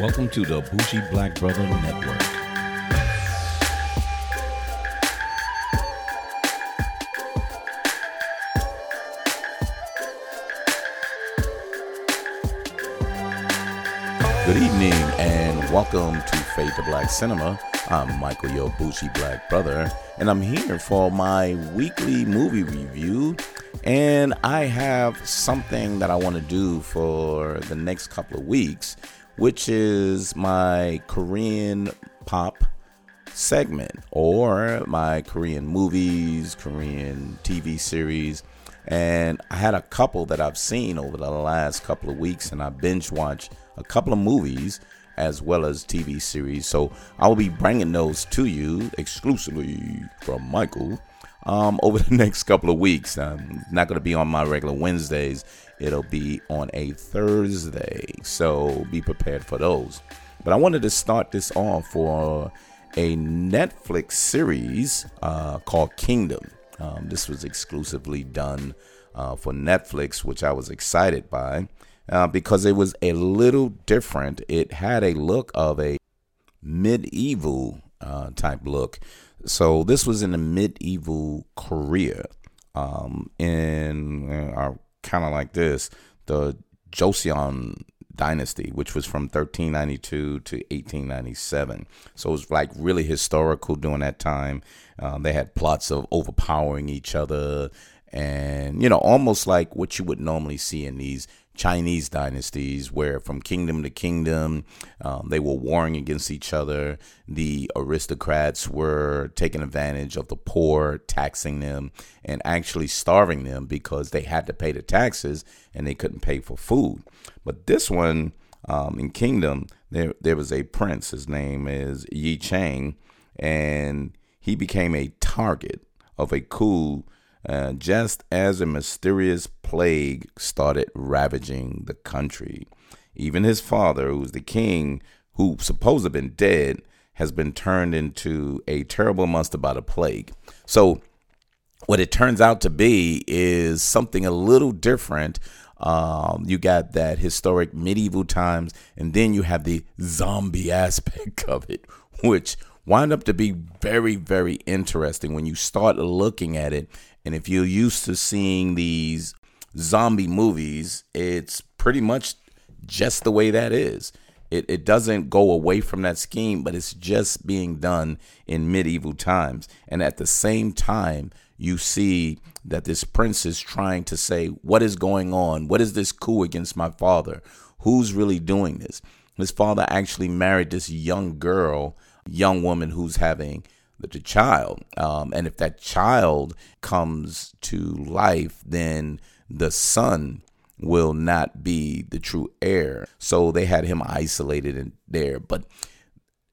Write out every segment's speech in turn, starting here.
Welcome to the Bougie Black Brother Network. Good evening and welcome to Fade to Black Cinema. I'm Michael, your Bougie Black Brother, and I'm here for my weekly movie review. And I have something that I want to do for the next couple of weeks which is my Korean pop segment or my Korean movies, Korean TV series. And I had a couple that I've seen over the last couple of weeks, and I binge watched a couple of movies as well as TV series. So I will be bringing those to you exclusively from Michael um, over the next couple of weeks. I'm not going to be on my regular Wednesdays. It'll be on a Thursday, so be prepared for those. But I wanted to start this off for a Netflix series uh, called Kingdom. Um, this was exclusively done uh, for Netflix, which I was excited by uh, because it was a little different. It had a look of a medieval uh, type look. So this was in the medieval Korea, um, in uh, kind of like this, the Joseon dynasty, which was from 1392 to 1897. So it was like really historical during that time. Uh, they had plots of overpowering each other and, you know, almost like what you would normally see in these Chinese dynasties, where from kingdom to kingdom, um, they were warring against each other. The aristocrats were taking advantage of the poor, taxing them, and actually starving them because they had to pay the taxes and they couldn't pay for food. But this one um, in Kingdom, there there was a prince. His name is Yi Chang, and he became a target of a coup uh, just as a mysterious plague started ravaging the country. Even his father, who's the king, who supposed to have been dead, has been turned into a terrible monster by the plague. So, what it turns out to be is something a little different. Um, you got that historic medieval times, and then you have the zombie aspect of it, which wind up to be very, very interesting when you start looking at it and if you're used to seeing these zombie movies, it's pretty much just the way that is. It, it doesn't go away from that scheme, but it's just being done in medieval times. And at the same time, you see that this prince is trying to say, What is going on? What is this coup against my father? Who's really doing this? His father actually married this young girl, young woman who's having the child. Um, and if that child comes to life, then the son will not be the true heir. So they had him isolated in there. But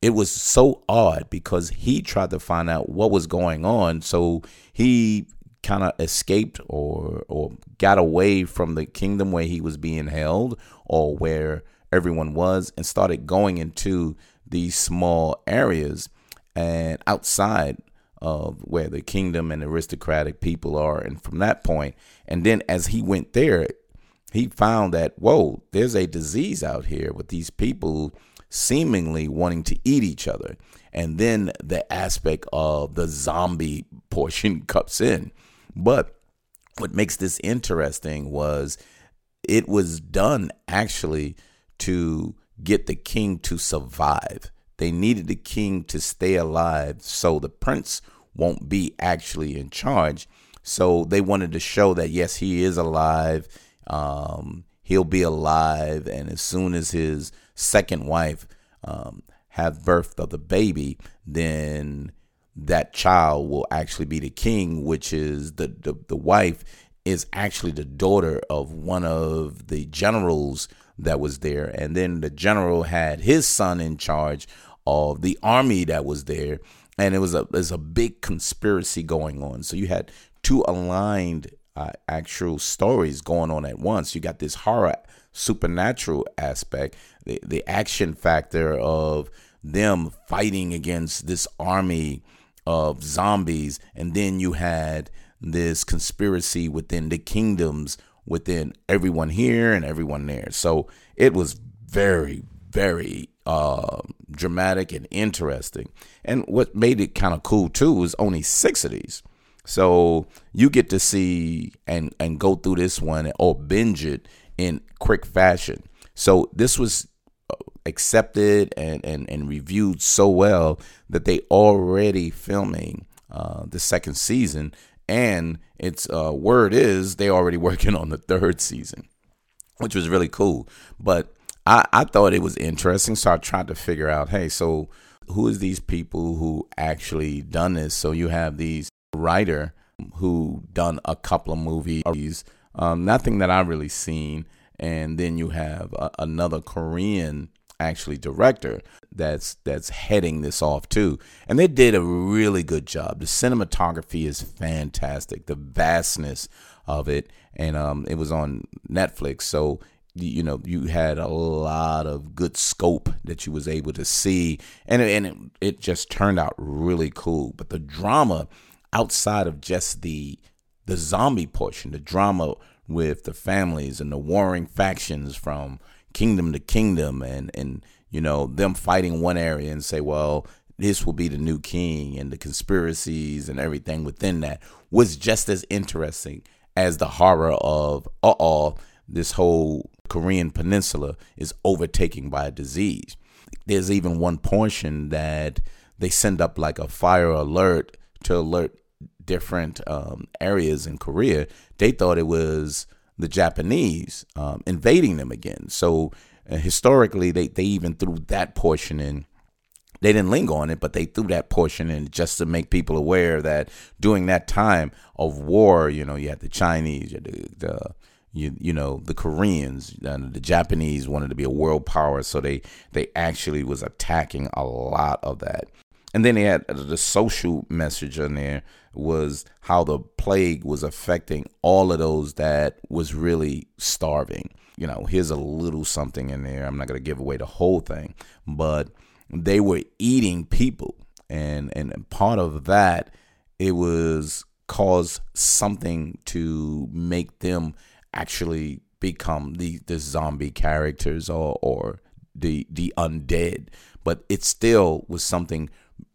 it was so odd because he tried to find out what was going on. So he kind of escaped or or got away from the kingdom where he was being held or where everyone was and started going into these small areas and outside of where the kingdom and aristocratic people are. And from that point, and then as he went there, he found that, whoa, there's a disease out here with these people seemingly wanting to eat each other. And then the aspect of the zombie portion comes in. But what makes this interesting was it was done actually to get the king to survive. They needed the king to stay alive so the prince won't be actually in charge. So they wanted to show that, yes, he is alive. Um, he'll be alive. And as soon as his second wife um, have birth of the baby, then that child will actually be the king, which is the, the, the wife is actually the daughter of one of the generals that was there. And then the general had his son in charge of the army that was there, and it was a there's a big conspiracy going on. So you had two aligned uh, actual stories going on at once. You got this horror supernatural aspect, the the action factor of them fighting against this army of zombies, and then you had this conspiracy within the kingdoms within everyone here and everyone there. So it was very, very uh, dramatic and interesting. And what made it kind of cool too was only six of these. So you get to see and and go through this one or binge it in quick fashion. So this was uh, accepted and, and, and reviewed so well that they already filming uh, the second season and its uh, word is they already working on the third season which was really cool but I, I thought it was interesting so i tried to figure out hey so who is these people who actually done this? So you have these writer who done a couple of movies um, nothing that i've really seen. And then you have a, another Korean actually director that's that's heading this off too. And they did a really good job. The cinematography is fantastic the vastness of it. And um it was on netflix. So you know you had a lot of good scope that you was able to see. And and it, it just turned out really cool. But the drama outside of just the the zombie portion the drama with the families and the warring factions from kingdom to kingdom and and you know them fighting one area and say well this will be the new king and the conspiracies and everything within that was just as interesting as the horror of uh-oh this whole korean peninsula is overtaken by a disease there's even one portion that they send up like a fire alert to alert different um, areas in Korea, they thought it was the Japanese um, invading them again. So uh, historically, they, they even threw that portion in. They didn't linger on it, but they threw that portion in just to make people aware that during that time of war, you know, you had the Chinese, you had the, the you you know the Koreans and the Japanese wanted to be a world power, so they they actually was attacking a lot of that. And then they had uh, the social message in there was how the plague was affecting all of those that was really starving. You know, here's a little something in there. I'm not to give away the whole thing, but they were eating people. And and part of that it was cause something to make them actually become the the zombie characters or or the the undead but it still was something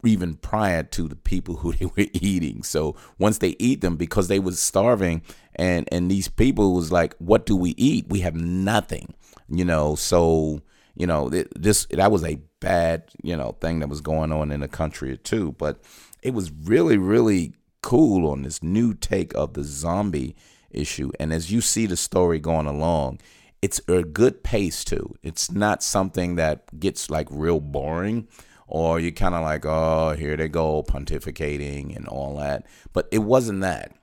even prior to the people who they were eating. So once they eat them, because they was starving, and and these people was like, "What do we eat? We have nothing," you know. So you know this that was a bad you know thing that was going on in the country too. But it was really really cool on this new take of the zombie issue. And as you see the story going along, it's a good pace too. It's not something that gets like real boring or you kind of like, oh, here they go pontificating and all that. But it wasn't that.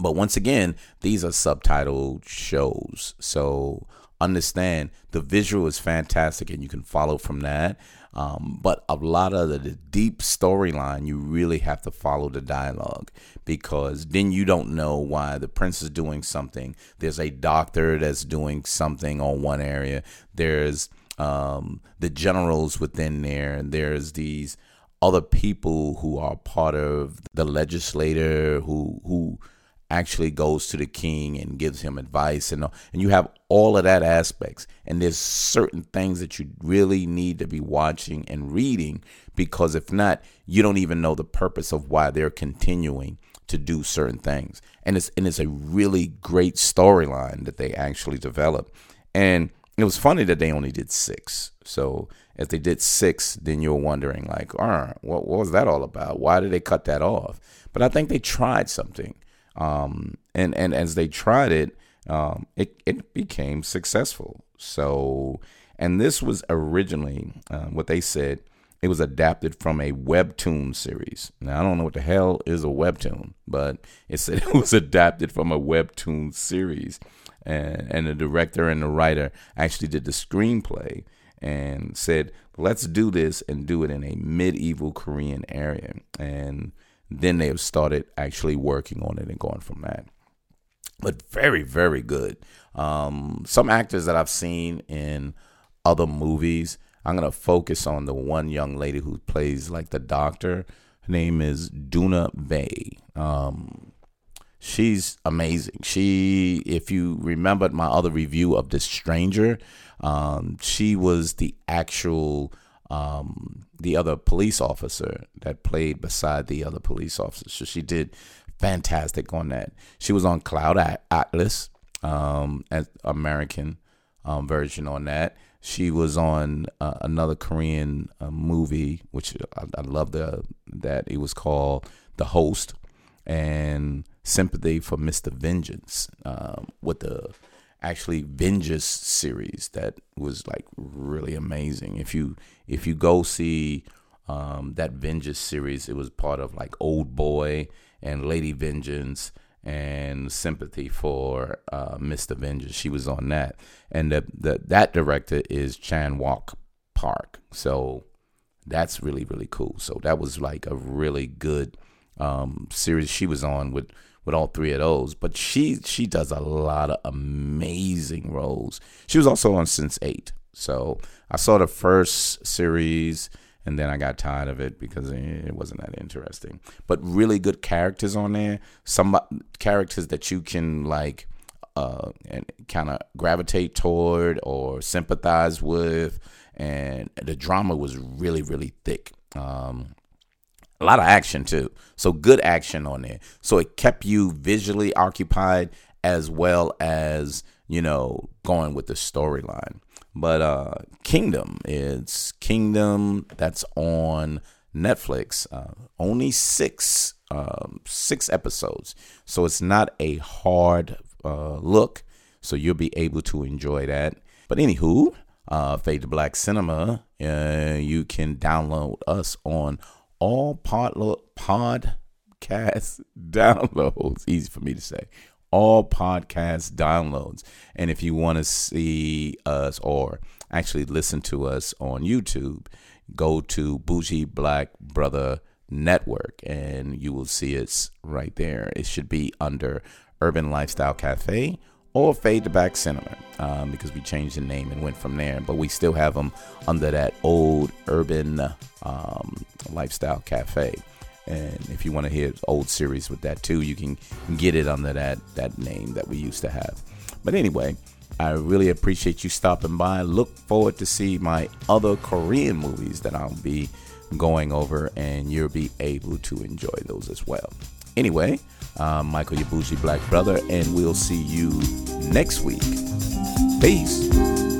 But once again, these are subtitled shows. So understand the visual is fantastic and you can follow from that. Um, but a lot of the, the deep storyline, you really have to follow the dialogue because then you don't know why the prince is doing something. There's a doctor that's doing something on one area. There's um, the generals within there, and there's these other people who are part of the legislator who who actually goes to the king and gives him advice and and you have all of that aspects and there's certain things that you really need to be watching and reading because if not you don't even know the purpose of why they're continuing to do certain things and it's and it's a really great storyline that they actually develop and it was funny that they only did six. So if they did six, then you're wondering like, oh, what, what was that all about? Why did they cut that off? But I think they tried something, um, and and as they tried it, um, it it became successful. So, and this was originally uh, what they said. It was adapted from a webtoon series. Now I don't know what the hell is a webtoon, but it said it was adapted from a webtoon series and, and the director and the writer actually did the screenplay and said, let's do this and do it in a medieval Korean area. And then they have started actually working on it and going from that. But very, very good. Um, some actors that I've seen in other movies, I'm going to focus on the one young lady who plays like the doctor. Her name is Doona Bae. Um, she's amazing. She, if you remembered my other review of this stranger, um, she was the actual um, the other police officer that played beside the other police officer. So she did fantastic on that. She was on Cloud Atlas, um, as American um, version on that. She was on uh, another Korean uh, movie, which I, I love the that it was called The Host, and Sympathy for Mr. Vengeance um, with the actually Vengeance series that was like really amazing. If you if you go see um, that Vengeance series, it was part of like Oldboy and Lady Vengeance and Sympathy for uh, Mr. Vengeance. She was on that, and the, the that director is Chan Wook Park. So that's really really cool. So that was like a really good um, series she was on with with all three of those. But she she does a lot of amazing roles. She was also on Sense8. So I saw the first series and then I got tired of it because it wasn't that interesting. But really good characters on there. Some characters that you can like uh, and kind of gravitate toward or sympathize with, and the drama was really really thick. Um, a lot of action too. So good action on there. So it kept you visually occupied as well as, you know, going with the storyline. But uh Kingdom, it's Kingdom that's on Netflix. Uh, only six um, six episodes, so it's not a hard uh, look. So you'll be able to enjoy that. But anywho, uh, Fade to Black Cinema, uh, you can download us on all pod podcast downloads. Easy for me to say. All podcast downloads. And if you want to see us or actually listen to us on YouTube, go to Bougie Black Brother Network and you will see us right there. It should be under Urban Lifestyle Cafe or Fade to Back Cinema um, because we changed the name and went from there. But we still have them under that old Urban um, Lifestyle Cafe. And if you want to hear old series with that too, you can get it under that that name that we used to have. But anyway, I really appreciate you stopping by. Look forward to see my other Korean movies that I'll be going over, and you'll be able to enjoy those as well. Anyway, I'm Michael Yabushi Black Brother, and we'll see you next week. Peace.